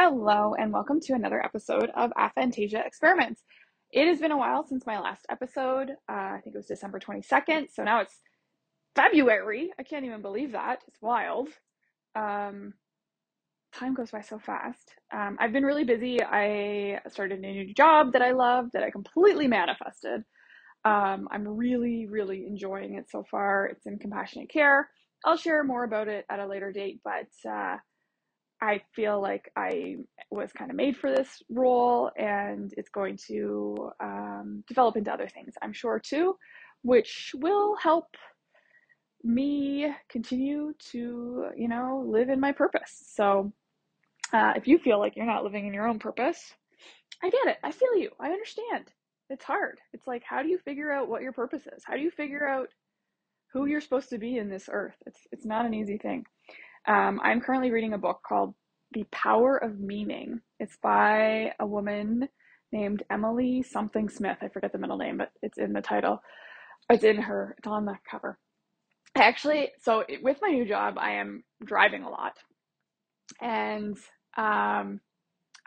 Hello, and welcome to another episode of Aphantasia Experiments. It has been a while since my last episode. Uh, I think it was December 22nd, so now it's February. I can't even believe that. It's wild. Um, time goes by so fast. Um, I've been really busy. I started a new job that I love, that I completely manifested. Um, I'm really, really enjoying it so far. It's in compassionate care. I'll share more about it at a later date, but uh, I feel like I was kind of made for this role and it's going to um, develop into other things, I'm sure too, which will help me continue to, you know, live in my purpose. So uh, if you feel like you're not living in your own purpose, I get it. I feel you. I understand. It's hard. It's like, how do you figure out what your purpose is? How do you figure out who you're supposed to be in this earth? It's, it's not an easy thing. Um, I'm currently reading a book called The Power of Meaning. It's by a woman named Emily something Smith. I forget the middle name, but it's in the title. It's in her, it's on the cover. Actually, so with my new job, I am driving a lot. And um,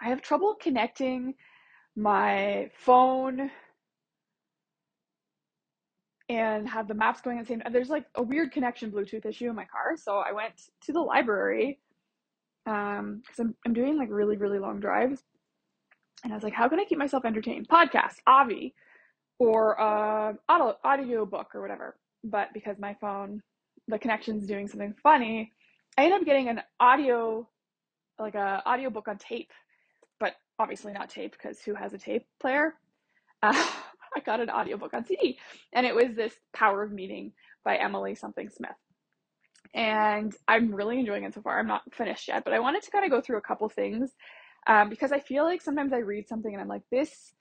I have trouble connecting my phone and have the maps going at the same time. There's like a weird connection Bluetooth issue in my car. So I went to the library um because I'm, I'm doing like really, really long drives. And I was like, how can I keep myself entertained? Podcast, Avi, or uh, audio, audio book or whatever. But because my phone, the connection's doing something funny, I ended up getting an audio, like a audio book on tape, but obviously not tape because who has a tape player? Uh, I got an audiobook on CD and it was this Power of Meaning by Emily something Smith. And I'm really enjoying it so far. I'm not finished yet, but I wanted to kind of go through a couple things um, because I feel like sometimes I read something and I'm like, this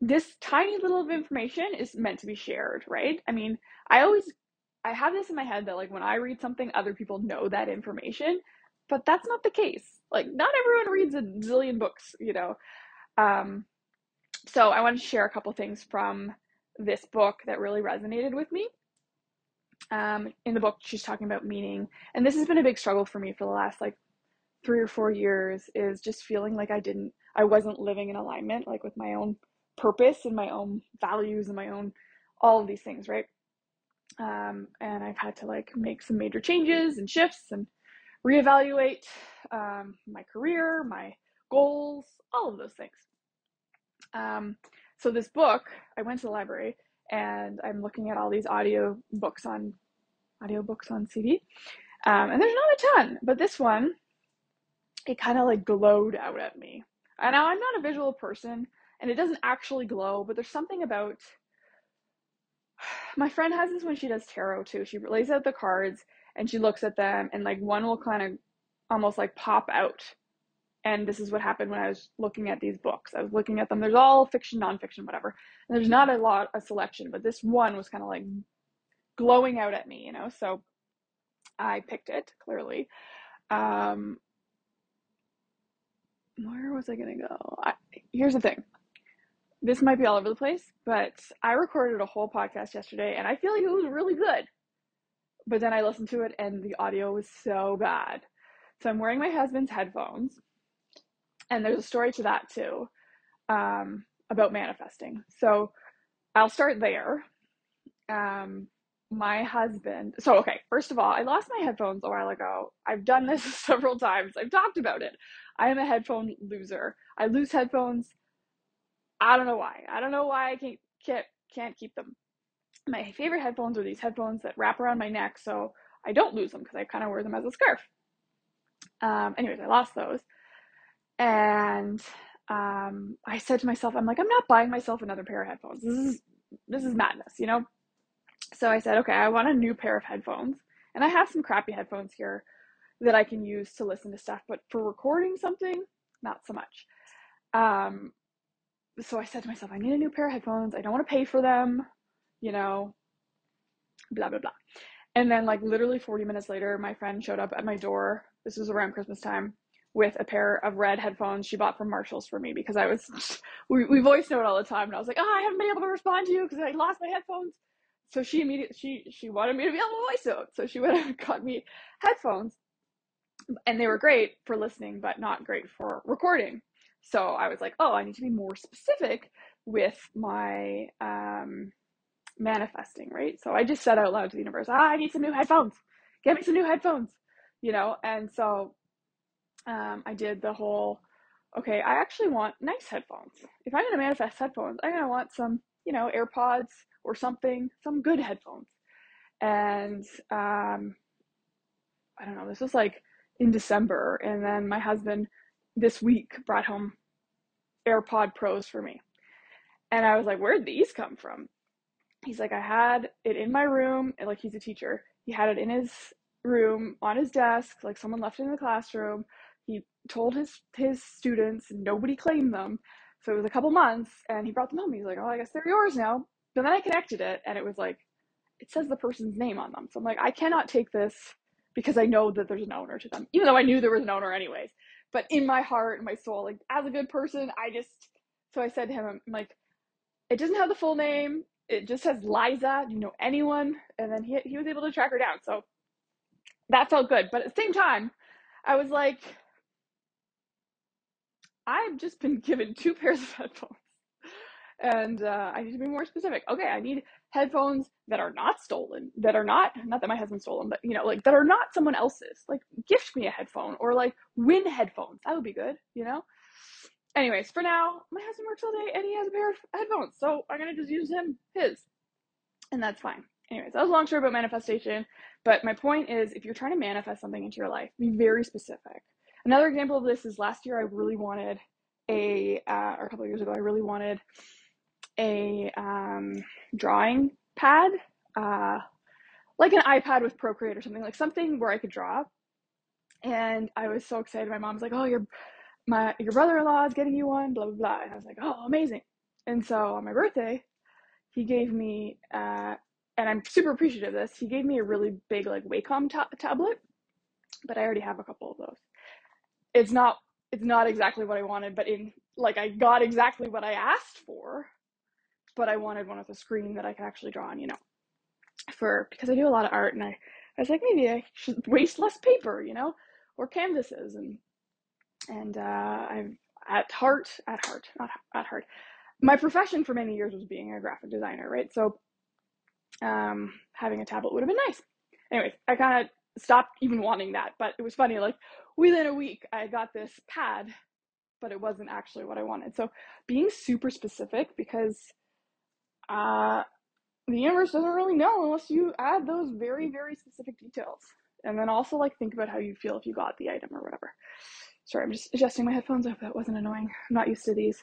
this tiny little of information is meant to be shared, right? I mean, I always I have this in my head that like when I read something, other people know that information, but that's not the case. Like not everyone reads a zillion books, you know. Um, so I wanted to share a couple things from this book that really resonated with me. Um, in the book, she's talking about meaning, and this has been a big struggle for me for the last like three or four years. Is just feeling like I didn't, I wasn't living in alignment, like with my own purpose and my own values and my own all of these things, right? Um, and I've had to like make some major changes and shifts and reevaluate um, my career, my goals, all of those things. Um, so this book, I went to the library and I'm looking at all these audio books on audio books on CD. Um, and there's not a ton, but this one, it kind of like glowed out at me. And now I'm not a visual person and it doesn't actually glow, but there's something about my friend has this when she does tarot too. She lays out the cards and she looks at them and like one will kind of almost like pop out and this is what happened when I was looking at these books. I was looking at them. There's all fiction, nonfiction, whatever. And there's not a lot a selection, but this one was kind of like glowing out at me, you know. So I picked it clearly. Um, where was I gonna go? I, here's the thing. This might be all over the place, but I recorded a whole podcast yesterday, and I feel like it was really good. But then I listened to it, and the audio was so bad. So I'm wearing my husband's headphones and there's a story to that too um, about manifesting. So I'll start there. Um, my husband, so okay, first of all, I lost my headphones a while ago. I've done this several times, I've talked about it. I am a headphone loser. I lose headphones. I don't know why. I don't know why I can't, can't, can't keep them. My favorite headphones are these headphones that wrap around my neck so I don't lose them because I kind of wear them as a scarf. Um, anyways, I lost those. And um, I said to myself, I'm like, I'm not buying myself another pair of headphones. This is this is madness, you know. So I said, okay, I want a new pair of headphones, and I have some crappy headphones here that I can use to listen to stuff, but for recording something, not so much. Um, so I said to myself, I need a new pair of headphones. I don't want to pay for them, you know, blah blah blah. And then, like literally 40 minutes later, my friend showed up at my door. This was around Christmas time with a pair of red headphones she bought from Marshalls for me because I was we, we voice note all the time and I was like, oh, I haven't been able to respond to you because I lost my headphones. So she immediately she she wanted me to be able to voice note, so she went and got me headphones. and they were great for listening, but not great for recording. So I was like, oh, I need to be more specific with my um, manifesting, right? So I just said out loud to the universe, ah, I need some new headphones. Get me some new headphones, you know? And so um, I did the whole, okay, I actually want nice headphones. If I'm going to manifest headphones, I'm going to want some, you know, AirPods or something, some good headphones. And um, I don't know, this was like in December. And then my husband this week brought home AirPod Pros for me. And I was like, where'd these come from? He's like, I had it in my room. And like, he's a teacher. He had it in his room on his desk. Like, someone left it in the classroom. Told his, his students, nobody claimed them. So it was a couple months and he brought them home. He's like, oh, I guess they're yours now. But then I connected it and it was like, it says the person's name on them. So I'm like, I cannot take this because I know that there's an owner to them, even though I knew there was an owner anyways. But in my heart and my soul, like as a good person, I just, so I said to him, I'm like, it doesn't have the full name. It just says Liza. Do you know anyone? And then he, he was able to track her down. So that felt good. But at the same time, I was like, I've just been given two pairs of headphones and uh, I need to be more specific. Okay, I need headphones that are not stolen, that are not not that my husband stole them, but you know, like that are not someone else's. Like gift me a headphone or like win headphones. That would be good, you know. Anyways, for now, my husband works all day and he has a pair of headphones, so I'm gonna just use him his, and that's fine. Anyways, that was a long story about manifestation, but my point is, if you're trying to manifest something into your life, be very specific. Another example of this is last year I really wanted a, uh, or a couple years ago, I really wanted a um, drawing pad, uh, like an iPad with Procreate or something, like something where I could draw. And I was so excited. My mom's like, "Oh, your my your brother-in-law is getting you one," blah blah blah. And I was like, "Oh, amazing!" And so on my birthday, he gave me, uh, and I'm super appreciative of this. He gave me a really big like Wacom ta- tablet, but I already have a couple of those. It's not it's not exactly what I wanted, but in like I got exactly what I asked for but I wanted one with a screen that I could actually draw on, you know, for because I do a lot of art and I, I was like, maybe I should waste less paper, you know, or canvases and and uh, I'm at heart, at heart, not at heart. My profession for many years was being a graphic designer, right? So um, having a tablet would have been nice. Anyways, I kind of stopped even wanting that, but it was funny. Like within a week, I got this pad, but it wasn't actually what I wanted. So being super specific because uh, the universe doesn't really know unless you add those very, very specific details. And then also like think about how you feel if you got the item or whatever. Sorry, I'm just adjusting my headphones. I hope that wasn't annoying. I'm not used to these.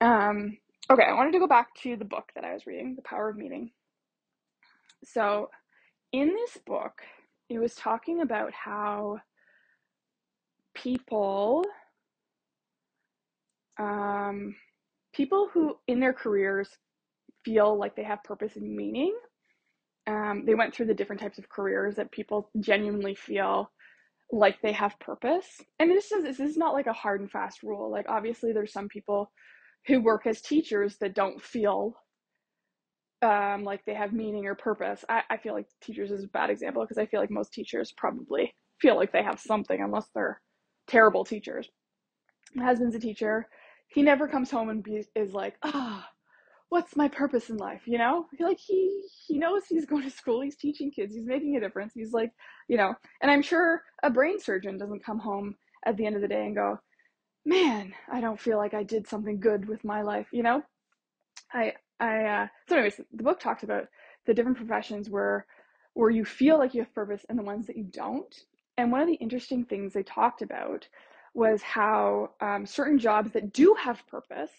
Um, okay, I wanted to go back to the book that I was reading, The Power of Meaning. So, in this book, it was talking about how people um, people who in their careers feel like they have purpose and meaning. Um, they went through the different types of careers that people genuinely feel like they have purpose. And this is this is not like a hard and fast rule. Like obviously there's some people who work as teachers that don't feel um, like they have meaning or purpose. I, I feel like teachers is a bad example because I feel like most teachers probably feel like they have something unless they're terrible teachers. My husband's a teacher. He never comes home and be, is like, ah, oh, what's my purpose in life you know like he he knows he's going to school he's teaching kids he's making a difference he's like you know and i'm sure a brain surgeon doesn't come home at the end of the day and go man i don't feel like i did something good with my life you know i i uh so anyways the book talks about the different professions where where you feel like you have purpose and the ones that you don't and one of the interesting things they talked about was how um, certain jobs that do have purpose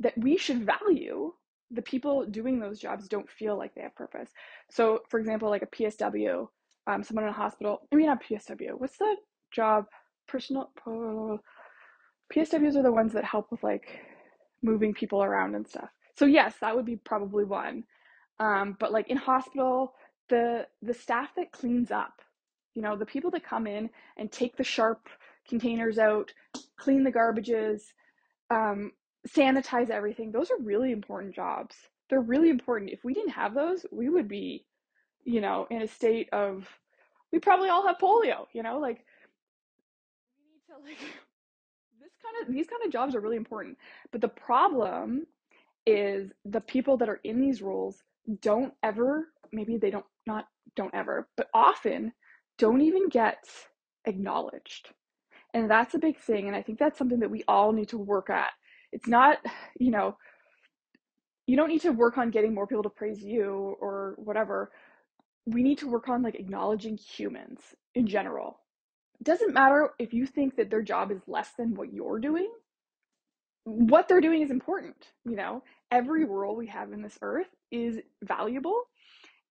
that we should value the people doing those jobs don't feel like they have purpose. So, for example, like a PSW, um, someone in a hospital, I mean, not PSW, what's the job? Personal, PSWs are the ones that help with like moving people around and stuff. So, yes, that would be probably one. Um, but like in hospital, the the staff that cleans up, you know, the people that come in and take the sharp containers out, clean the garbages, um, sanitize everything. Those are really important jobs. They're really important. If we didn't have those, we would be, you know, in a state of, we probably all have polio, you know, like like this kind of these kind of jobs are really important. But the problem is the people that are in these roles don't ever maybe they don't not don't ever, but often don't even get acknowledged. And that's a big thing and I think that's something that we all need to work at. It's not, you know, you don't need to work on getting more people to praise you or whatever. We need to work on like acknowledging humans in general. It doesn't matter if you think that their job is less than what you're doing. What they're doing is important, you know. Every role we have in this earth is valuable.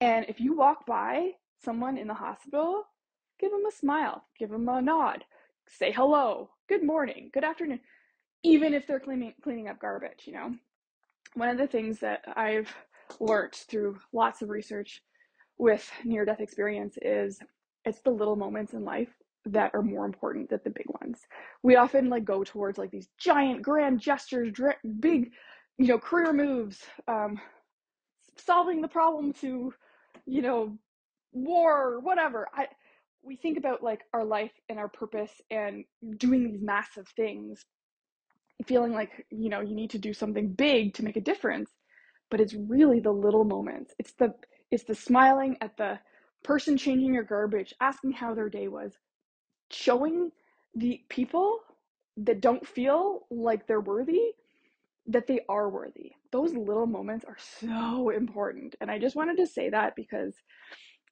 And if you walk by someone in the hospital, give them a smile, give them a nod, say hello, good morning, good afternoon, even if they're cleaning cleaning up garbage, you know one of the things that I've learned through lots of research with near death experience is it's the little moments in life that are more important than the big ones. We often like go towards like these giant grand gestures, big, you know, career moves, um, solving the problem to, you know, war, whatever. I we think about like our life and our purpose and doing these massive things feeling like you know you need to do something big to make a difference but it's really the little moments it's the it's the smiling at the person changing your garbage asking how their day was showing the people that don't feel like they're worthy that they are worthy those little moments are so important and i just wanted to say that because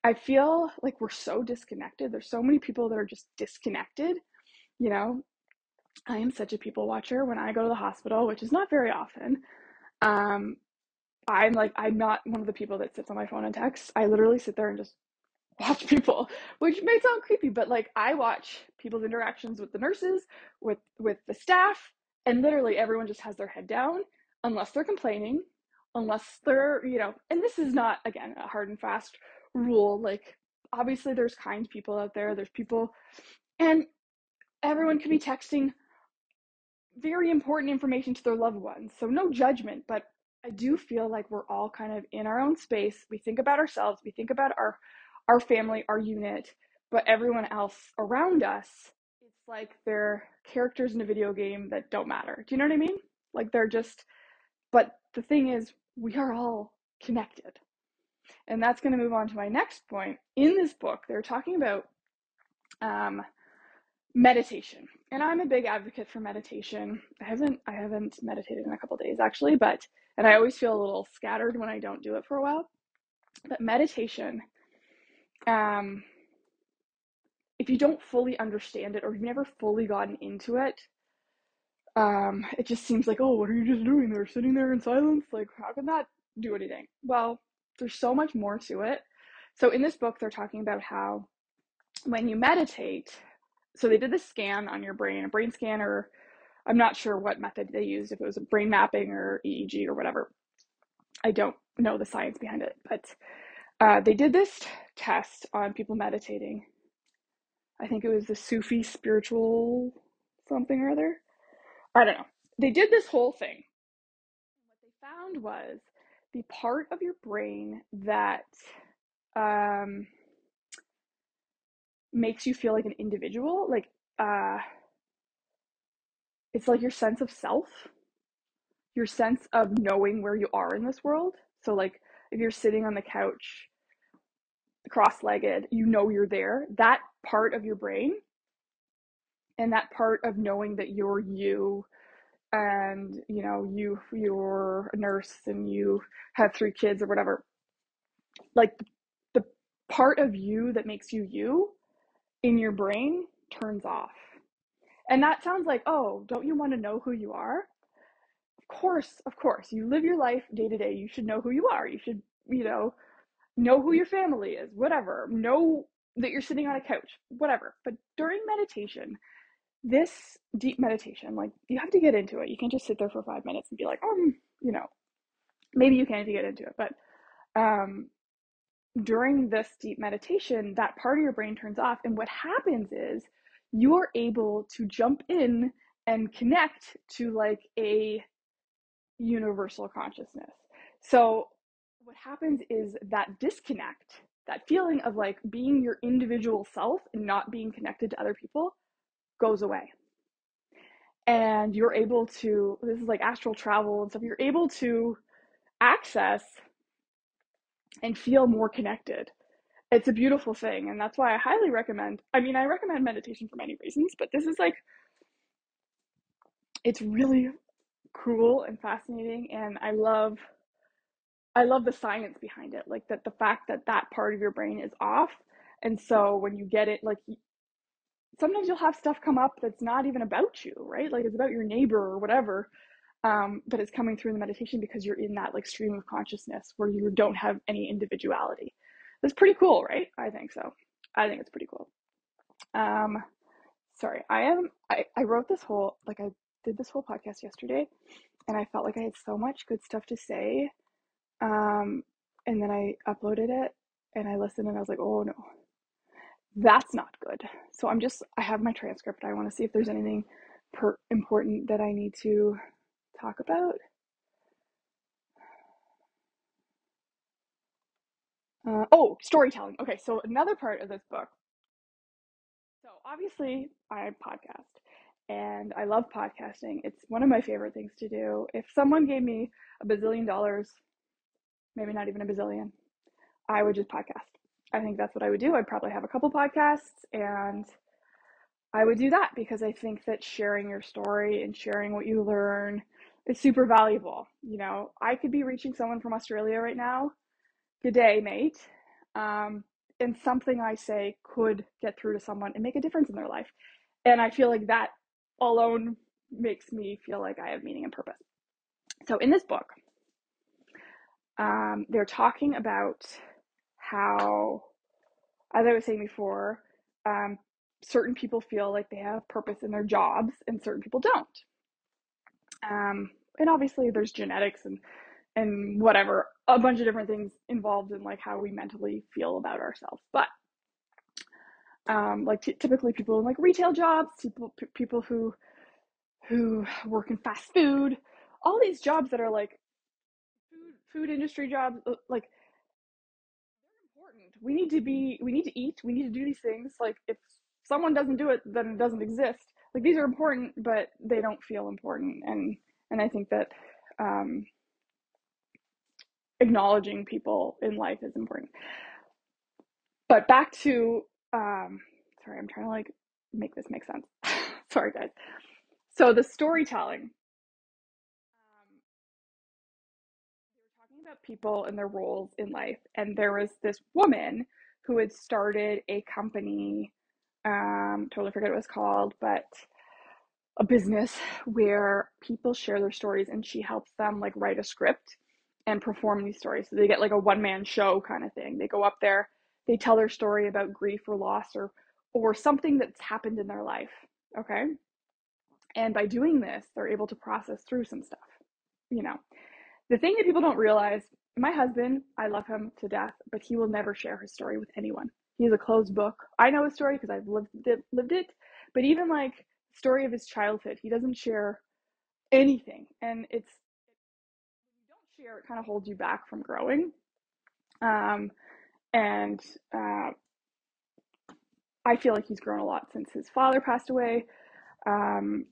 i feel like we're so disconnected there's so many people that are just disconnected you know I am such a people watcher when I go to the hospital, which is not very often. Um, I'm like, I'm not one of the people that sits on my phone and texts. I literally sit there and just watch people, which may sound creepy, but like I watch people's interactions with the nurses, with with the staff, and literally everyone just has their head down unless they're complaining, unless they're, you know, and this is not again a hard and fast rule. Like obviously there's kind people out there, there's people and everyone could be texting very important information to their loved ones. So no judgment, but I do feel like we're all kind of in our own space. We think about ourselves, we think about our our family, our unit, but everyone else around us, it's like they're characters in a video game that don't matter. Do you know what I mean? Like they're just but the thing is we are all connected. And that's going to move on to my next point. In this book, they're talking about um, meditation and i'm a big advocate for meditation i haven't i haven't meditated in a couple days actually but and i always feel a little scattered when i don't do it for a while but meditation um if you don't fully understand it or you've never fully gotten into it um it just seems like oh what are you just doing there? Sitting there in silence? Like how can that do anything? Well there's so much more to it. So in this book they're talking about how when you meditate so they did this scan on your brain, a brain scan, or I'm not sure what method they used, if it was a brain mapping or EEG or whatever. I don't know the science behind it, but uh, they did this test on people meditating. I think it was the Sufi spiritual something or other. I don't know. They did this whole thing. What they found was the part of your brain that um, makes you feel like an individual like uh it's like your sense of self your sense of knowing where you are in this world so like if you're sitting on the couch cross-legged you know you're there that part of your brain and that part of knowing that you're you and you know you you're a nurse and you have three kids or whatever like the part of you that makes you you in your brain turns off. And that sounds like, oh, don't you want to know who you are? Course, of course. You live your life day to day. You should know who you are. You should, you know, know who your family is, whatever. Know that you're sitting on a couch, whatever. But during meditation, this deep meditation, like you have to get into it. You can't just sit there for five minutes and be like, um, you know, maybe you can if you get into it, but um, during this deep meditation, that part of your brain turns off. And what happens is you are able to jump in and connect to like a universal consciousness. So, what happens is that disconnect, that feeling of like being your individual self and not being connected to other people, goes away. and you're able to this is like astral travel and stuff you're able to access and feel more connected it's a beautiful thing and that's why i highly recommend i mean i recommend meditation for many reasons but this is like it's really cool and fascinating and i love i love the science behind it like that the fact that that part of your brain is off and so when you get it like sometimes you'll have stuff come up that's not even about you right? Like it's about your neighbor or whatever um, but it's coming through in the meditation because you're in that like stream of consciousness where you don't have any individuality. That's pretty cool right? I think so. I think it's pretty cool. Um sorry i am i, I wrote this whole like i did this whole podcast yesterday and i felt like i had so much good stuff to say um and then i uploaded it and i listened and i was like oh no. That's not good. So i'm just i have my transcript. I want to see if there's anything per important that i need to talk about. Uh, oh storytelling. Okay so another part of this book. So obviously i podcast and i love podcasting it's one of my favorite things to do if someone gave me a bazillion dollars maybe not even a bazillion i would just podcast I think that's what I would do. I'd probably have a couple podcasts and I would do that because I think that sharing your story and sharing what you learn is super valuable. You know, I could be reaching someone from Australia right now. Good day, mate. Um, and something I say could get through to someone and make a difference in their life. And I feel like that alone makes me feel like I have meaning and purpose. So in this book, um, they're talking about how, as I was saying before, um, certain people feel like they have purpose in their jobs and certain people don't. Um, and obviously there's genetics and and whatever a bunch of different things involved in like how we mentally feel about ourselves but um, like t- typically people in like retail jobs people p- people who who work in fast food all these jobs that are like food food industry jobs uh, like important. We need to be, we need to eat, we need to do these things. Like, if someone doesn't do it, then it doesn't exist. Like, these are important, but they don't feel important. And, and I think that, um, acknowledging people in life is important. But back to, um, sorry, I'm trying to like make this make sense. sorry, guys. So the storytelling Um, we were talking about people and their roles in life. And there was this woman who had started a company, um, totally forget what it was called, but a business where people share their stories and she helps them like write a script and perform these stories. So they get like a one man show kind of thing. They go up there, they tell their story about grief or loss or or something that's happened in their life. Okay. And by doing this, they're able to process through some stuff, you know. The thing that people don't realize, my husband, I love him to death, but he will never share his story with anyone. He's a closed book. I know his story because I've lived it, lived it, but even like story of his childhood, he doesn't share anything, and it's you don't share, it kind of holds you back from growing. Um, and uh, I feel like he's grown a lot since his father passed away, um,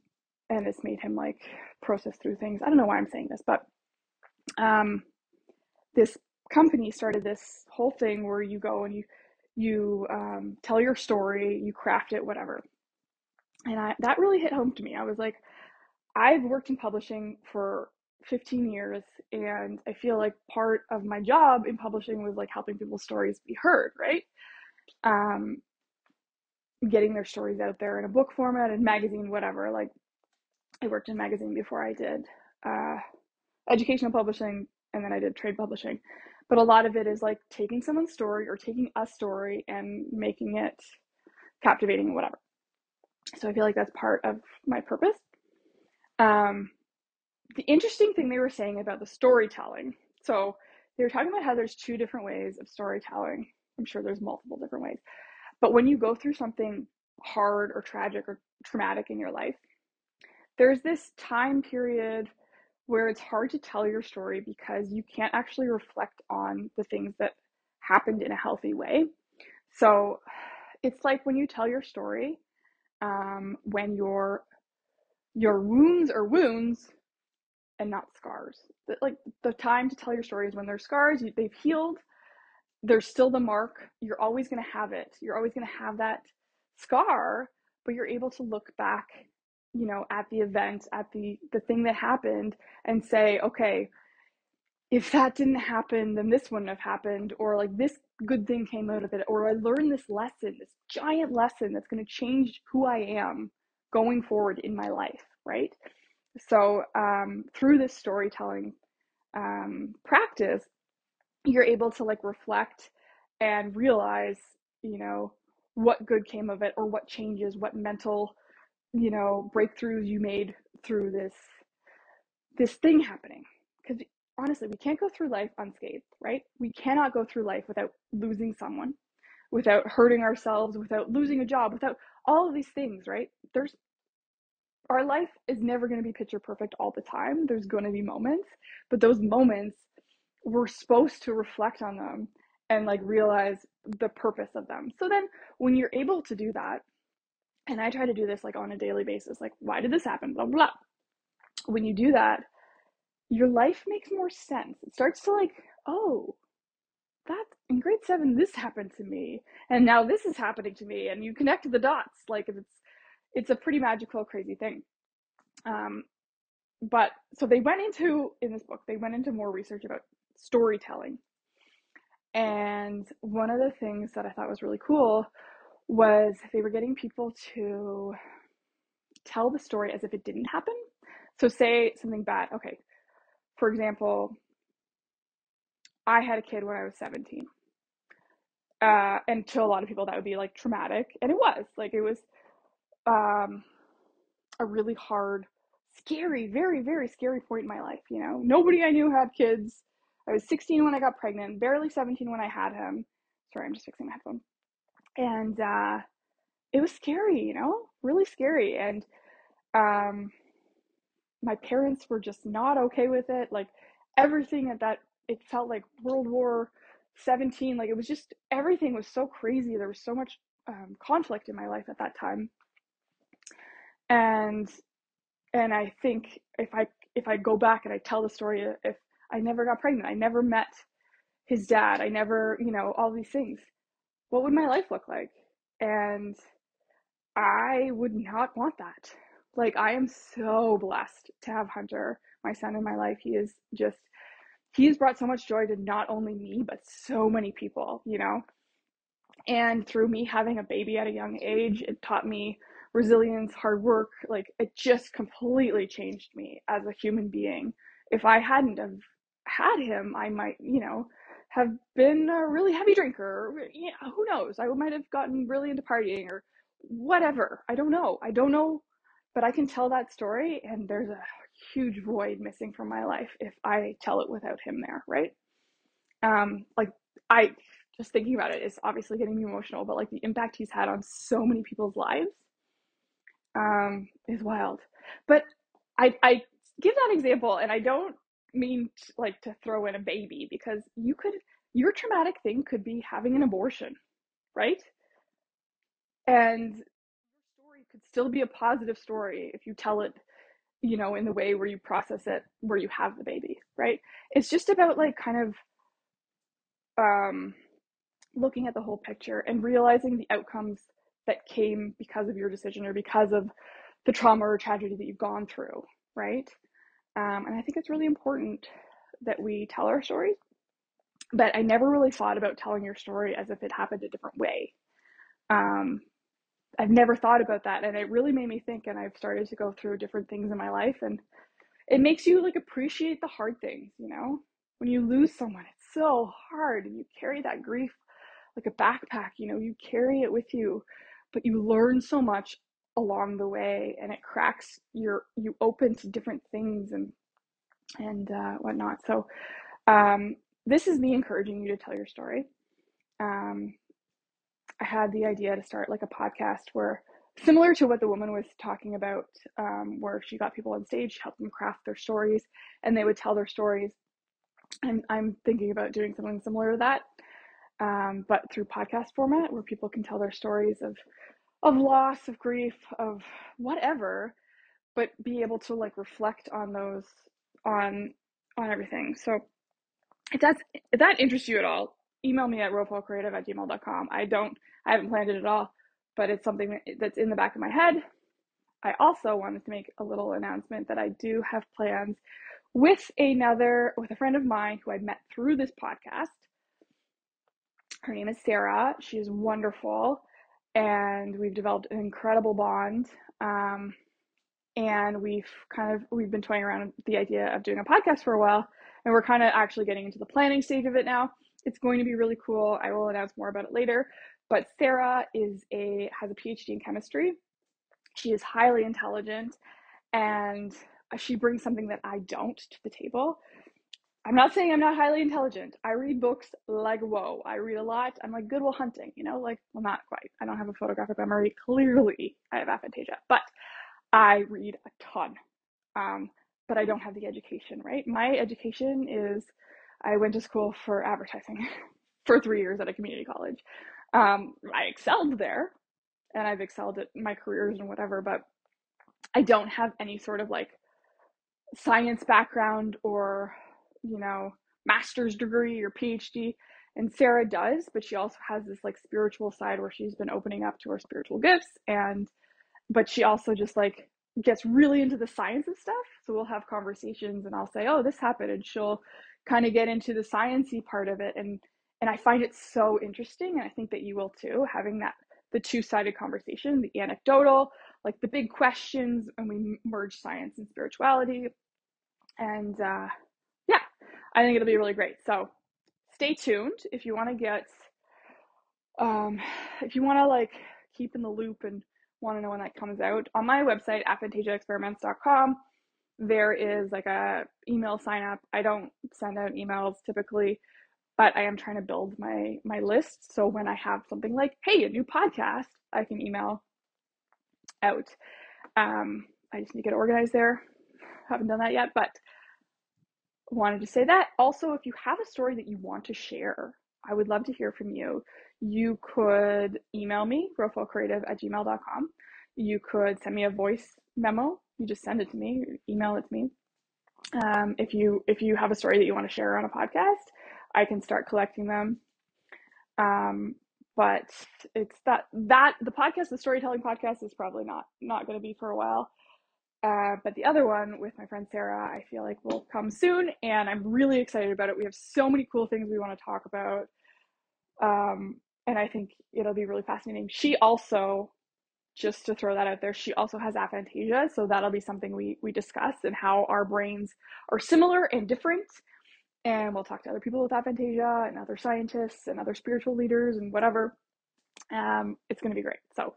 and it's made him like process through things. I don't know why I'm saying this, but um, this company started this whole thing where you go and you you um, tell your story, you craft it, whatever. And I, that really hit home to me. I was like, I've worked in publishing for 15 years, and I feel like part of my job in publishing was like helping people's stories be heard, right? Um, getting their stories out there in a book format and magazine, whatever. Like, I worked in magazine before I did uh, educational publishing and then I did trade publishing. But a lot of it is like taking someone's story or taking a story and making it captivating whatever. So I feel like that's part of my purpose. Um, the interesting thing they were saying about the storytelling. So they were talking about how there's two different ways of storytelling. I'm sure there's multiple different ways. But when you go through something hard or tragic or traumatic in your life, there's this time period where it's hard to tell your story because you can't actually reflect on the things that happened in a healthy way. So it's like when you tell your story, um, when you're your wounds are wounds and not scars. Like the time to tell your story is when there's scars, they've healed, there's still the mark. You're always going to have it. You're always going to have that scar, but you're able to look back, you know, at the event, at the the thing that happened and say, okay, if that didn't happen, then this wouldn't have happened or like this good thing came out of it or I learned this lesson, this giant lesson that's going to change who I am going forward in my life, right? So, um, through this storytelling um, practice, you're able to like reflect and realize, you know, what good came of it or what changes, what mental, you know, breakthroughs you made through this this thing happening. Because honestly, we can't go through life unscathed, right? We cannot go through life without losing someone, without hurting ourselves, without losing a job, without all of these things, right? There's our life is never going to be picture perfect all the time. There's going to be moments, but those moments we're supposed to reflect on them and like realize the purpose of them. So then when you're able to do that, and I try to do this like on a daily basis, like why did this happen? Blah blah. When you do that, your life makes more sense. It starts to like, oh, that in grade seven this happened to me, and now this is happening to me, and you connect the dots. Like if it's it's a pretty magical, crazy thing. Um, but so they went into in this book, they went into more research about storytelling. And one of the things that I thought was really cool was they were getting people to tell the story as if it didn't happen. So, say something bad. Okay, for example, I had a kid when I was 17. Uh, and to a lot of people, that would be like traumatic. And it was. Like, it was um, a really hard, scary, very, very scary point in my life. You know, nobody I knew had kids. I was 16 when I got pregnant, barely 17 when I had him. Sorry, I'm just fixing my headphone. And uh, it was scary, you know, really scary. And um, my parents were just not okay with it. Like everything at that, it felt like World War 17. Like it was just everything was so crazy. There was so much um, conflict in my life at that time. And and I think if I if I go back and I tell the story, uh, if I never got pregnant. I never met his dad. I never, you know, all these things. What would my life look like? And I would not want that. Like, I am so blessed to have Hunter, my son, in my life. He is just, he has brought so much joy to not only me, but so many people, you know? And through me having a baby at a young age, it taught me resilience, hard work. Like, it just completely changed me as a human being. If I hadn't have had him, I might, you know, have been a really heavy drinker. Who knows? I might have gotten really into partying or whatever. I don't know. I don't know, but I can tell that story, and there's a huge void missing from my life if I tell it without him there, right? Um, like I just thinking about it is obviously getting me emotional, but like the impact he's had on so many people's lives um, is wild. But I I give that example, and I don't mean like to throw in a baby because you could your traumatic thing could be having an abortion, right? And your story could still be a positive story if you tell it, you know, in the way where you process it where you have the baby, right? It's just about like kind of um looking at the whole picture and realizing the outcomes that came because of your decision or because of the trauma or tragedy that you've gone through, right? Um, and I think it's really important that we tell our stories. But I never really thought about telling your story as if it happened a different way. Um, I've never thought about that. And it really made me think. And I've started to go through different things in my life. And it makes you like appreciate the hard things, you know? When you lose someone, it's so hard. And you carry that grief like a backpack, you know, you carry it with you, but you learn so much along the way and it cracks your you open to different things and and uh, whatnot. So um, this is me encouraging you to tell your story. Um, i had the idea to start like a podcast where similar to what the woman was talking about um, where she got people on stage helped them craft their stories and they would tell their stories i'm, I'm thinking about doing something similar to that um, but through podcast format where people can tell their stories of of loss, of grief, of whatever, but be able to like reflect on those on on everything. So if that's if that interests you at all, email me at rofocreative at gmail.com. I don't I haven't planned it at all, but it's something that's in the back of my head. I also wanted to make a little announcement that I do have plans with another with a friend of mine who I met through this podcast. Her name is Sarah. She is wonderful, and we've developed an incredible bond. Um, and we've kind of we've been toying around the idea of doing a podcast for a while, and we're kind of actually getting into the planning stage of it now. It's going to be really cool. I will announce more about it later. But Sarah is a has a PhD in chemistry. She is highly intelligent, and she brings something that I don't to the table. I'm not saying I'm not highly intelligent. I read books like whoa. I read a lot. I'm like Good Will Hunting, you know, like well not quite. I don't have a photographic memory. Clearly, I have aphantasia, but I read a ton. Um, but I don't have the education, right? My education is I went to school for advertising for three years at a community college. Um, I excelled there and I've excelled at my careers and whatever, but I don't have any sort of like science background or, you know, master's degree or PhD. And Sarah does, but she also has this like spiritual side where she's been opening up to her spiritual gifts and but she also just like gets really into the science of stuff. So we'll have conversations and I'll say, "Oh, this happened." And she'll kind of get into the sciency part of it and and I find it so interesting and I think that you will too having that the two-sided conversation, the anecdotal, like the big questions and we merge science and spirituality and uh, I think it'll be really great. So stay tuned if you want to get, um, if you want to like keep in the loop and want to know when that comes out. On my website, aphantasiaexperiments.com, there is like a email sign up. I don't send out emails typically, but I am trying to build my my list. So when I have something like, hey, a new podcast, I can email out. Um, I just need to get organized there haven't done that yet, but wanted to say that. Also, if you have a story that you want to share, I would love to hear from you. You could email me, rofocreative at gmail.com. You could send me a voice memo. You just send it to me, email it to me. Um, if you if you have a story that you want to share on a podcast, I can start collecting them. Um, but it's that that the podcast, the storytelling podcast, is probably not not going to be for a while. Uh, but the other one with my friend Sarah, I feel like will come soon, and I'm really excited about it. We have so many cool things we want to talk about, um, and I think it'll be really fascinating. She also, just to throw that out there, she also has aphantasia, so that'll be something we we discuss and how our brains are similar and different. And we'll talk to other people with aphantasia and other scientists and other spiritual leaders and whatever. Um, it's going to be great. So,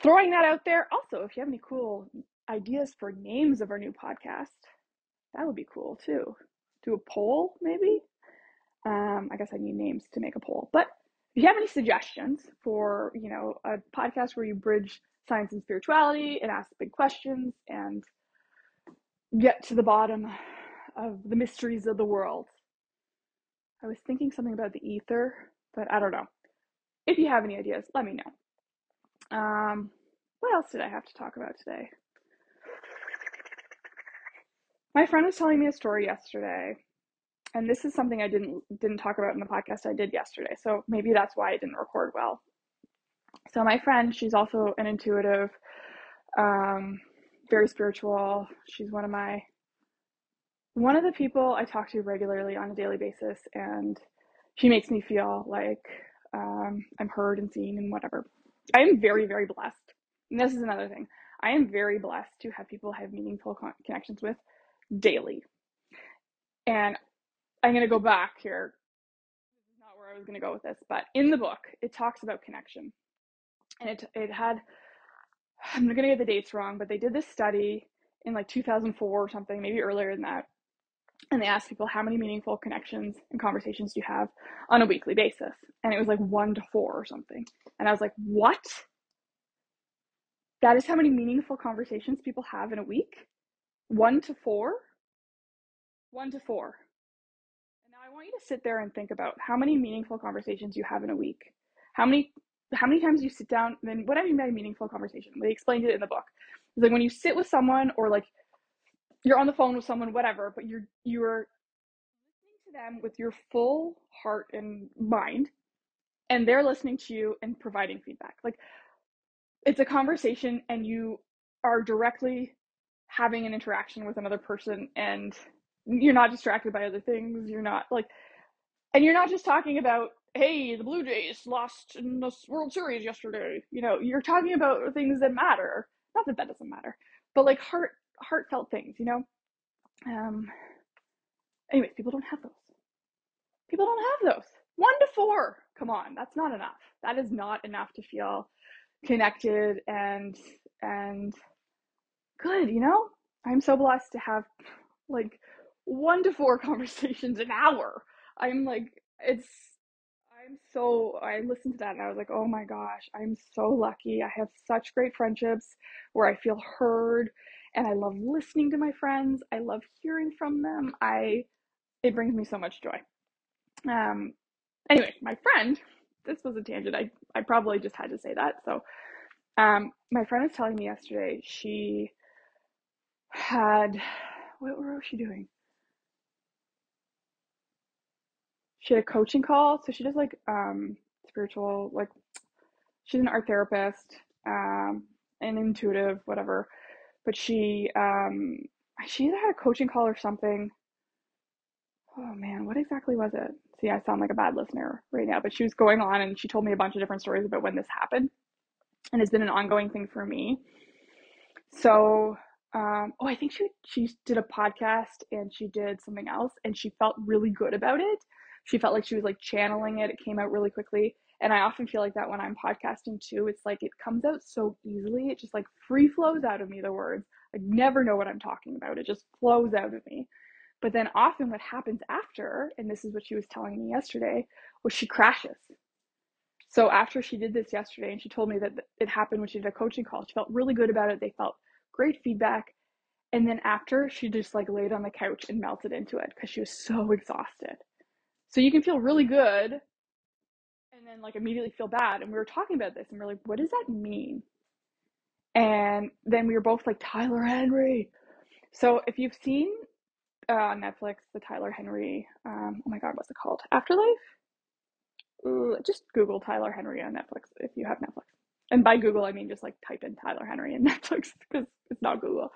throwing that out there. Also, if you have any cool ideas for names of our new podcast. That would be cool too. Do a poll, maybe. Um, I guess I need names to make a poll. But if you have any suggestions for, you know, a podcast where you bridge science and spirituality and ask big questions and get to the bottom of the mysteries of the world. I was thinking something about the ether, but I don't know. If you have any ideas, let me know. Um, what else did I have to talk about today? My friend was telling me a story yesterday, and this is something I didn't didn't talk about in the podcast I did yesterday. So maybe that's why I didn't record well. So my friend, she's also an intuitive, um, very spiritual. She's one of my one of the people I talk to regularly on a daily basis, and she makes me feel like um, I'm heard and seen and whatever. I am very, very blessed. And this is another thing. I am very blessed to have people I have meaningful con- connections with daily. And I'm going to go back here. This is not where I was going to go with this, but in the book, it talks about connection. And it, it had, I'm not going to get the dates wrong, but they did this study in like 2004 or something, maybe earlier than that. And they asked people how many meaningful connections and conversations do you have on a weekly basis? And it was like one to four or something. And I was like, what? That is how many meaningful conversations people have in a week? One to four? One to four. And now I want you to sit there and think about how many meaningful conversations you have in a week. How many how many times you sit down then what I mean by meaningful conversation? They explained it in the book. It's like when you sit with someone or like you're on the phone with someone, whatever, but you're you're listening to them with your full heart and mind, and they're listening to you and providing feedback. Like it's a conversation, and you are directly having an interaction with another person, and you're not distracted by other things. You're not like, and you're not just talking about hey, the Blue Jays lost in the World Series yesterday. You know, you're talking about things that matter. Not that that doesn't matter, but like heart heartfelt things. You know. Um. Anyways, people don't have those. People don't have those. One to four. Come on, that's not enough. That is not enough to feel connected and and good. You know, I'm so blessed to have like one to four conversations an hour. I'm like, it's I'm so I listened to that and I was like, "Oh my gosh, I'm so lucky. I have such great friendships where I feel heard and I love listening to my friends. I love hearing from them. I it brings me so much joy." Um anyway, my friend, this was a tangent. I I probably just had to say that. So, um my friend was telling me yesterday she had what, what was she doing? she had a coaching call. So she does like um spiritual like she's an art therapist, um, and intuitive, whatever. But she um she either had a coaching call or something. Oh man, what exactly was it? See, I sound like a bad listener right now, but she was going on and she told me a bunch of different stories about when this happened. And it's been an ongoing thing for me. So um, oh, I think she she did a podcast and she did something else and she felt really good about it she felt like she was like channeling it. It came out really quickly. And I often feel like that when I'm podcasting too. It's like it comes out so easily. It just like free flows out of me, the words. I never know what I'm talking about. It just flows out of me. But then often what happens after, and this is what she was telling me yesterday, was she crashes. So after she did this yesterday, and she told me that it happened when she did a coaching call, she felt really good about it. They felt great feedback. And then after, she just like laid on the couch and melted into it because she was so exhausted. So you can feel really good and then like immediately feel bad. And we were talking about this and we are like, what does that mean? And then we were both like, Tyler Henry. So if you've seen uh, Netflix the Tyler Henry, um, oh my God, what's it called? Afterlife? Just Google Tyler Henry on Netflix if you have Netflix. And by Google, I mean just like type in Tyler Henry in Netflix because it's not Google.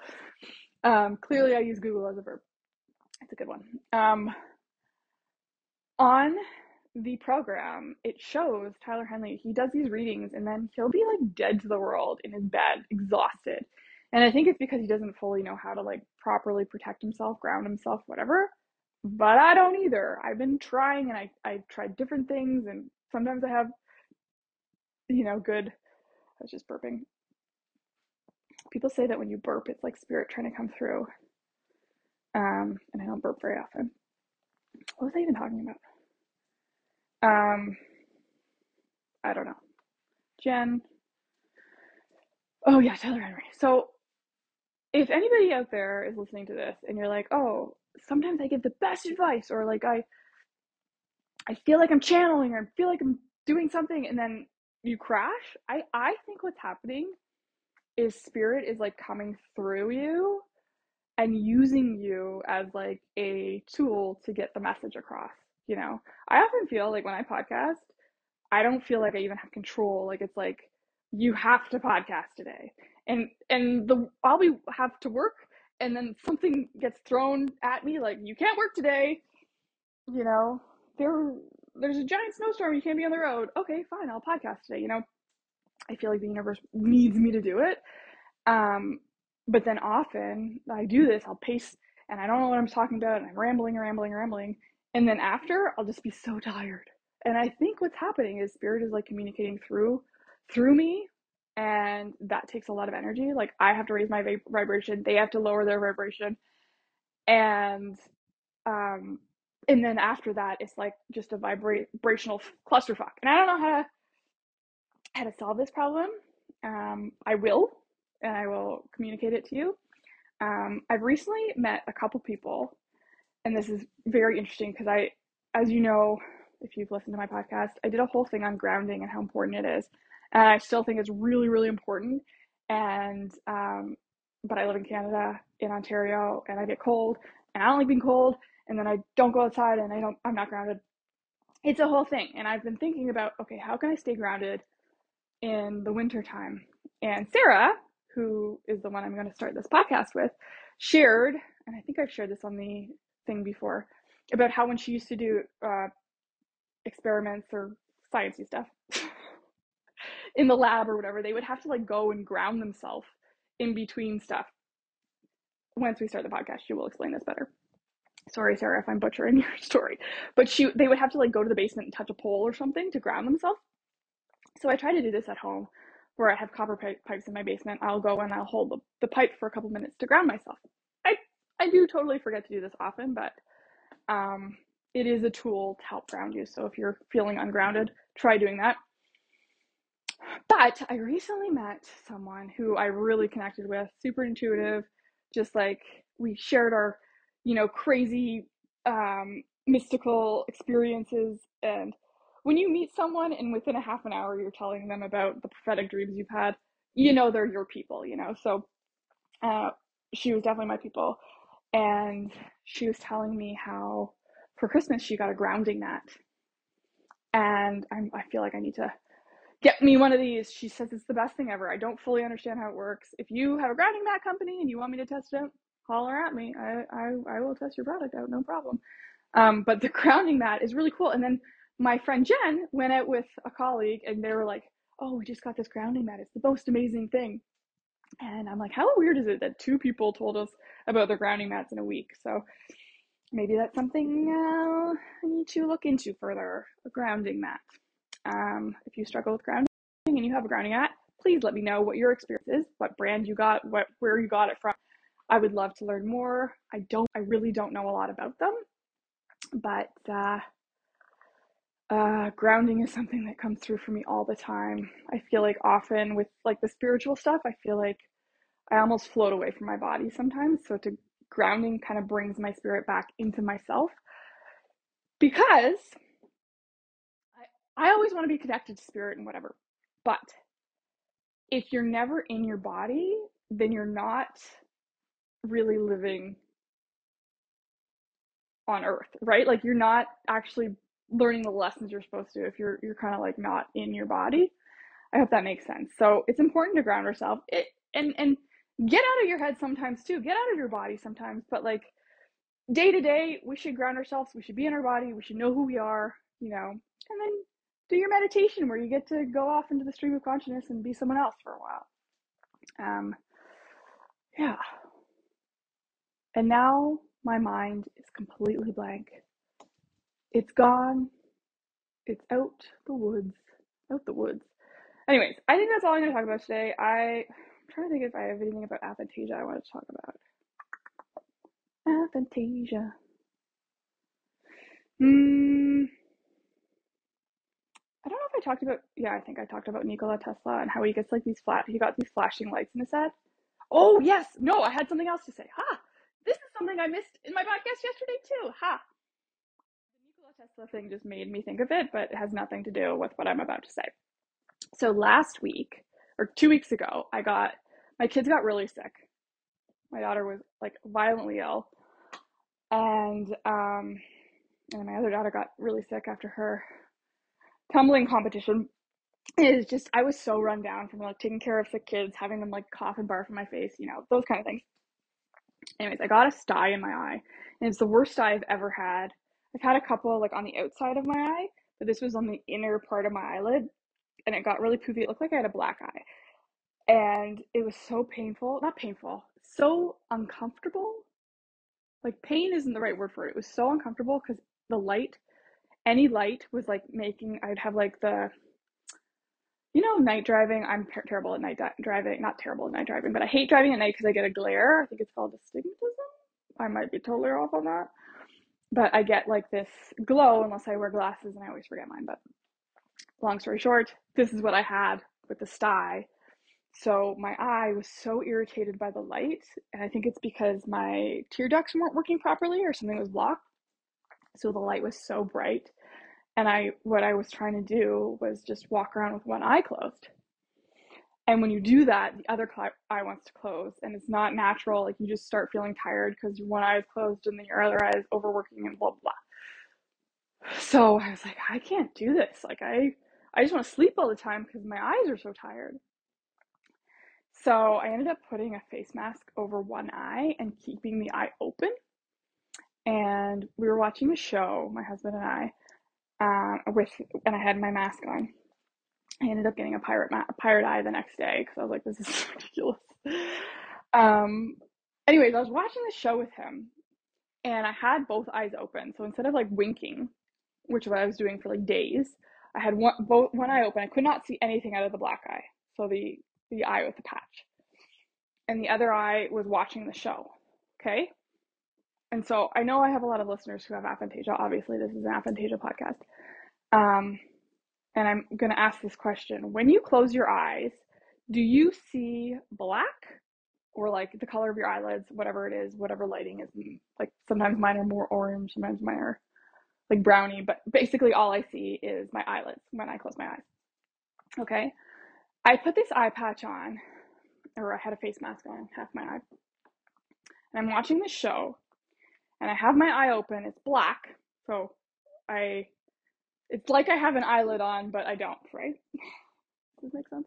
Um, clearly, I use Google as a verb. It's a good one. Um, on the program, it shows Tyler Henry, he does these readings and then he'll be like dead to the world in his bed, exhausted. And I think it's because he doesn't fully know how to like properly protect himself, ground himself, whatever. But I don't either. I've been trying and I, I've tried different things and sometimes I have, you know, good. I was just burping. People say that when you burp, it's like spirit trying to come through. Um, and I don't burp very often. What was I even talking about? Um, I don't know. Jen. Oh yeah, Tyler Henry. So if anybody out there is listening to this and you're like, oh, sometimes I give the best advice or like I I feel like I'm channeling or I feel like I'm doing something and then you crash, I I think what's happening is spirit is like coming through you and using you as like a tool to get the message across you know? I often feel like when i podcast i don't feel like i even have control like it's like you have to podcast today. And and the i'll be have to work and then something gets thrown at me like you can't work today you know? There there's a giant snowstorm you can't be on the road okay fine i'll podcast today you know i feel like the universe needs me to do it um but then often i do this i'll pace and i don't know what i'm talking about and i'm rambling rambling rambling and then after, I'll just be so tired. And I think what's happening is spirit is like communicating through through me and that takes a lot of energy. Like I have to raise my vibration, they have to lower their vibration. And um and then after that it's like just a vibrational clusterfuck. And I don't know how to how to solve this problem. Um I will and I will communicate it to you. Um, I've recently met a couple people and this is very interesting because I, as you know, if you've listened to my podcast, I did a whole thing on grounding and how important it is. And I still think it's really, really important. And um, but I live in Canada, in Ontario, and I get cold, and I don't like being cold, and then I don't go outside, and I don't, I'm not grounded. It's a whole thing, and I've been thinking about, okay, how can I stay grounded in the winter time? And Sarah, who is the one I'm going to start this podcast with, shared, and I think I've shared this on the thing before, about how when she used to do uh, experiments or sciencey stuff in the lab or whatever, they would have to like go and ground themselves in between stuff. Once we start the podcast, she will explain this better. Sorry, Sarah, if I'm butchering your story, but she they would have to like go to the basement and touch a pole or something to ground themselves. So I try to do this at home, where I have copper pipe, pipes in my basement. I'll go and I'll hold the, the pipe for a couple minutes to ground myself. I I do totally forget to do this often, but um, it is a tool to help ground you. So if you're feeling ungrounded, try doing that. But I recently met someone who I really connected with, super intuitive, just like we shared our, you know, crazy um, mystical experiences. And when you meet someone and within a half an hour you're telling them about the prophetic dreams you've had, you know they're your people, you know. So uh, she was definitely my people. And she was telling me how for Christmas she got a grounding mat. And I'm, I feel like I need to get me one of these. She says it's the best thing ever. I don't fully understand how it works. If you have a grounding mat company and you want me to test it out, holler at me. I, I, I will test your product out, no problem. Um, but the grounding mat is really cool. And then my friend Jen went out with a colleague and they were like, oh, we just got this grounding mat. It's the most amazing thing. And I'm like, how weird is it that two people told us about their grounding mats in a week? So maybe that's something uh, I need to look into further a grounding mat. Um, if you struggle with grounding and you have a grounding mat, please let me know what your experience is, what brand you got, what where you got it from. I would love to learn more. I don't, I really don't know a lot about them, but uh, uh, grounding is something that comes through for me all the time. I feel like often with like the spiritual stuff, I feel like I almost float away from my body sometimes. So to grounding kind of brings my spirit back into myself because I always want to be connected to spirit and whatever. But if you're never in your body, then you're not really living on earth, right? Like you're not actually learning the lessons you're supposed to if you're you're kind of like not in your body. I hope that makes sense. So it's important to ground yourself. It and and get out of your head sometimes too. Get out of your body sometimes, but like day to day, we should ground ourselves. We should be in our body. We should know who we are, you know. And then do your meditation where you get to go off into the stream of consciousness and be someone else for a while. Um, yeah. And now my mind is completely blank. It's gone. It's out the woods. Out the woods. Anyways, I think that's all I'm going to talk about today. I, I'm trying to think if I have anything about aphantasia I want to talk about. Aphantasia. Hmm. I don't know if I talked about. Yeah, I think I talked about Nikola Tesla and how he gets like these flat. He got these flashing lights in his head. Oh yes, no, I had something else to say. Ha! This is something I missed in my podcast yesterday too. Ha! The Nikola Tesla thing just made me think of it, but it has nothing to do with what I'm about to say. So last week or two weeks ago, I got my kids got really sick. My daughter was like violently ill, and um, and my other daughter got really sick after her tumbling competition is just I was so run down from like taking care of sick kids, having them like cough and barf in my face, you know, those kind of things. Anyways, I got a sty in my eye, and it's the worst sty I've ever had. I've had a couple like on the outside of my eye, but this was on the inner part of my eyelid, and it got really poofy. It looked like I had a black eye, and it was so painful. Not painful, so uncomfortable. Like pain isn't the right word for it. It was so uncomfortable because the light any light was like making I'd have like the you know night driving I'm ter- terrible at night di- driving not terrible at night driving but I hate driving at night because I get a glare. I think it's called astigmatism. I might be totally off on that. But I get like this glow unless I wear glasses and I always forget mine but long story short this is what I had with the sty. So my eye was so irritated by the light and I think it's because my tear ducts weren't working properly or something was blocked. So the light was so bright and I what I was trying to do was just walk around with one eye closed. And when you do that, the other eye wants to close, and it's not natural. Like you just start feeling tired because your one eye is closed and then your other eye is overworking and blah blah. So I was like, I can't do this. Like I, I just want to sleep all the time because my eyes are so tired. So I ended up putting a face mask over one eye and keeping the eye open. And we were watching a show, my husband and I, uh, with, and I had my mask on. I ended up getting a pirate ma- pirate eye the next day because I was like, this is ridiculous. Um, anyways, I was watching the show with him, and I had both eyes open. So instead of like winking, which is what I was doing for like days, I had one both one eye open. I could not see anything out of the black eye, so the the eye with the patch, and the other eye was watching the show. Okay, and so I know I have a lot of listeners who have aphantasia. Obviously, this is an aphantasia podcast. Um, and I'm going to ask this question. When you close your eyes, do you see black or like the color of your eyelids, whatever it is, whatever lighting is? Like sometimes mine are more orange, sometimes mine are like brownie, but basically all I see is my eyelids when I close my eyes. Okay. I put this eye patch on, or I had a face mask on, half my eye. And I'm watching this show, and I have my eye open. It's black, so I it's like I have an eyelid on, but I don't, right? Does this make sense?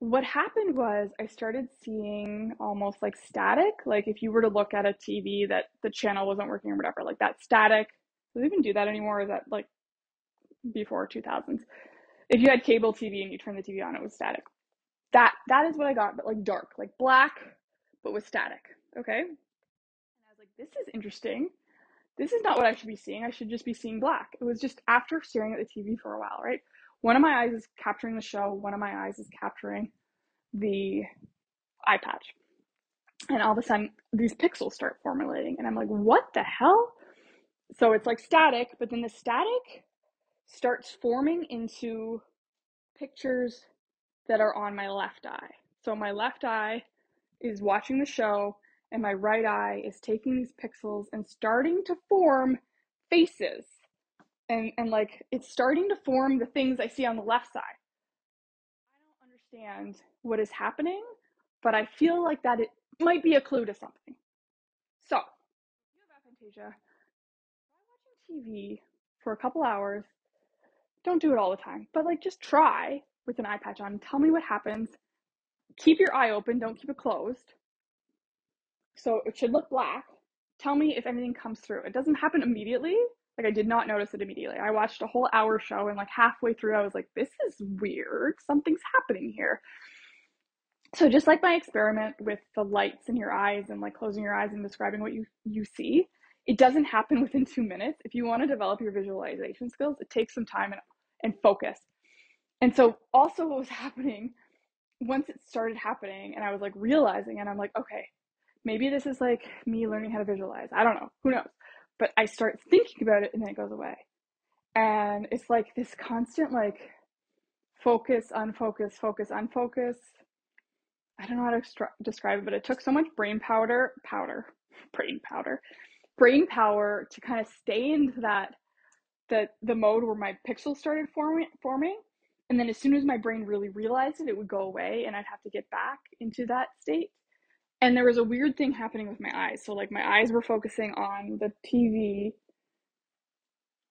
What happened was I started seeing almost like static. Like if you were to look at a TV that the channel wasn't working or whatever, like that static. Does even do that anymore? is that like before 2000s? If you had cable TV and you turned the TV on, it was static. That that is what I got, but like dark, like black, but with static. Okay. And I was like, this is interesting this is not what I should be seeing. I should just be seeing black. It was just after staring at the TV for a while, right? One of my eyes is capturing the show, one of my eyes is capturing the eye patch. And all of a sudden, these pixels start formulating, and I'm like, what the hell? So it's like static, but then the static starts forming into pictures that are on my left eye. So my left eye is watching the show, and my right eye is taking these pixels and starting to form faces. And, and like it's starting to form the things I see on the left side. I don't understand what is happening, but I feel like that it might be a clue to something. So, you have aphantasia, try watching TV for a couple hours. Don't do it all the time, but like just try with an eye patch on. Tell me what happens. Keep your eye open, don't keep it closed so it should look black. Tell me if anything comes through. It doesn't happen immediately. Like I did not notice it immediately. I watched a whole hour show and like halfway through I was like, this is weird. Something's happening here. So just like my experiment with the lights in your eyes and like closing your eyes and describing what you you see, it doesn't happen within 2 minutes. If you want to develop your visualization skills, it takes some time and, and focus. And so also what was happening once it started happening and I was like realizing and I'm like, okay, maybe this is like me learning how to visualize. I don't know. Who knows? But I start thinking about it and then it goes away. And it's like this constant like focus, unfocus, focus, unfocus. I don't know how to extra- describe it, but it took so much brain powder, powder, brain powder, brain power to kind of stay into that that the mode where my pixels started forming forming and then as soon as my brain really realized it it would go away and i'd have to get back into that state and there was a weird thing happening with my eyes. So like my eyes were focusing on the TV,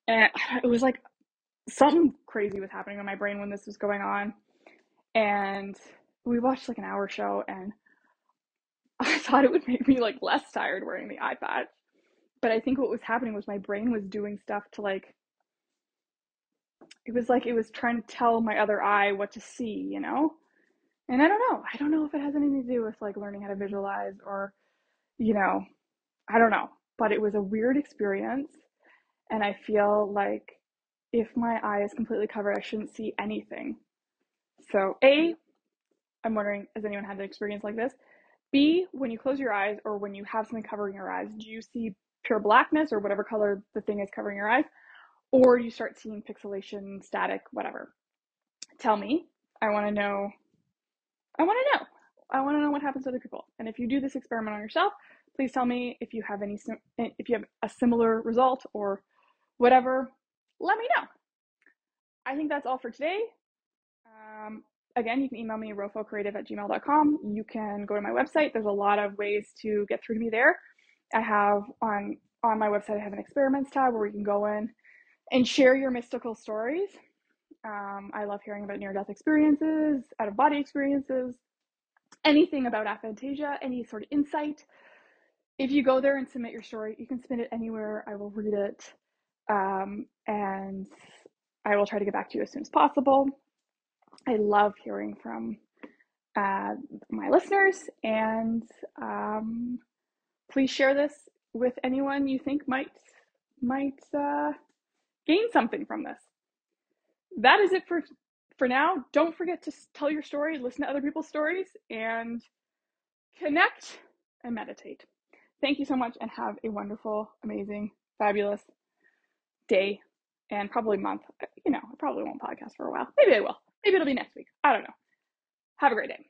and it was like something crazy was happening in my brain when this was going on. And we watched like an hour show, and I thought it would make me like less tired wearing the patch. But I think what was happening was my brain was doing stuff to like it was like it was trying to tell my other eye what to see, you know? And I don't know. I don't know if it has anything to do with like learning how to visualize or, you know, I don't know. But it was a weird experience. And I feel like if my eye is completely covered, I shouldn't see anything. So, A, I'm wondering, has anyone had an experience like this? B, when you close your eyes or when you have something covering your eyes, do you see pure blackness or whatever color the thing is covering your eyes? Or you start seeing pixelation, static, whatever? Tell me. I want to know I want to know. I want to know what happens to other people. And if you do this experiment on yourself, please tell me if you have any if you have a similar result or whatever. Let me know. I think that's all for today. Um, again, you can email me rofocreative at gmail.com. You can go to my website. There's a lot of ways to get through to me there. I have on on my website, I have an experiments tab where you can go in and share your mystical stories. Um, I love hearing about near death experiences, out of body experiences, anything about aphantasia, any sort of insight. If you go there and submit your story, you can submit it anywhere. I will read it. Um, and I will try to get back to you as soon as possible. I love hearing from uh, my listeners, and um, please share this with anyone you think might might uh, gain something from this. That is it for for now. Don't forget to tell your story, listen to other people's stories, and connect and meditate. Thank you so much, and have a wonderful, amazing, fabulous day and probably month. Uh, you know, I probably won't podcast for a while. Maybe I will. Maybe it'll be next week. I don't know. Have a great day.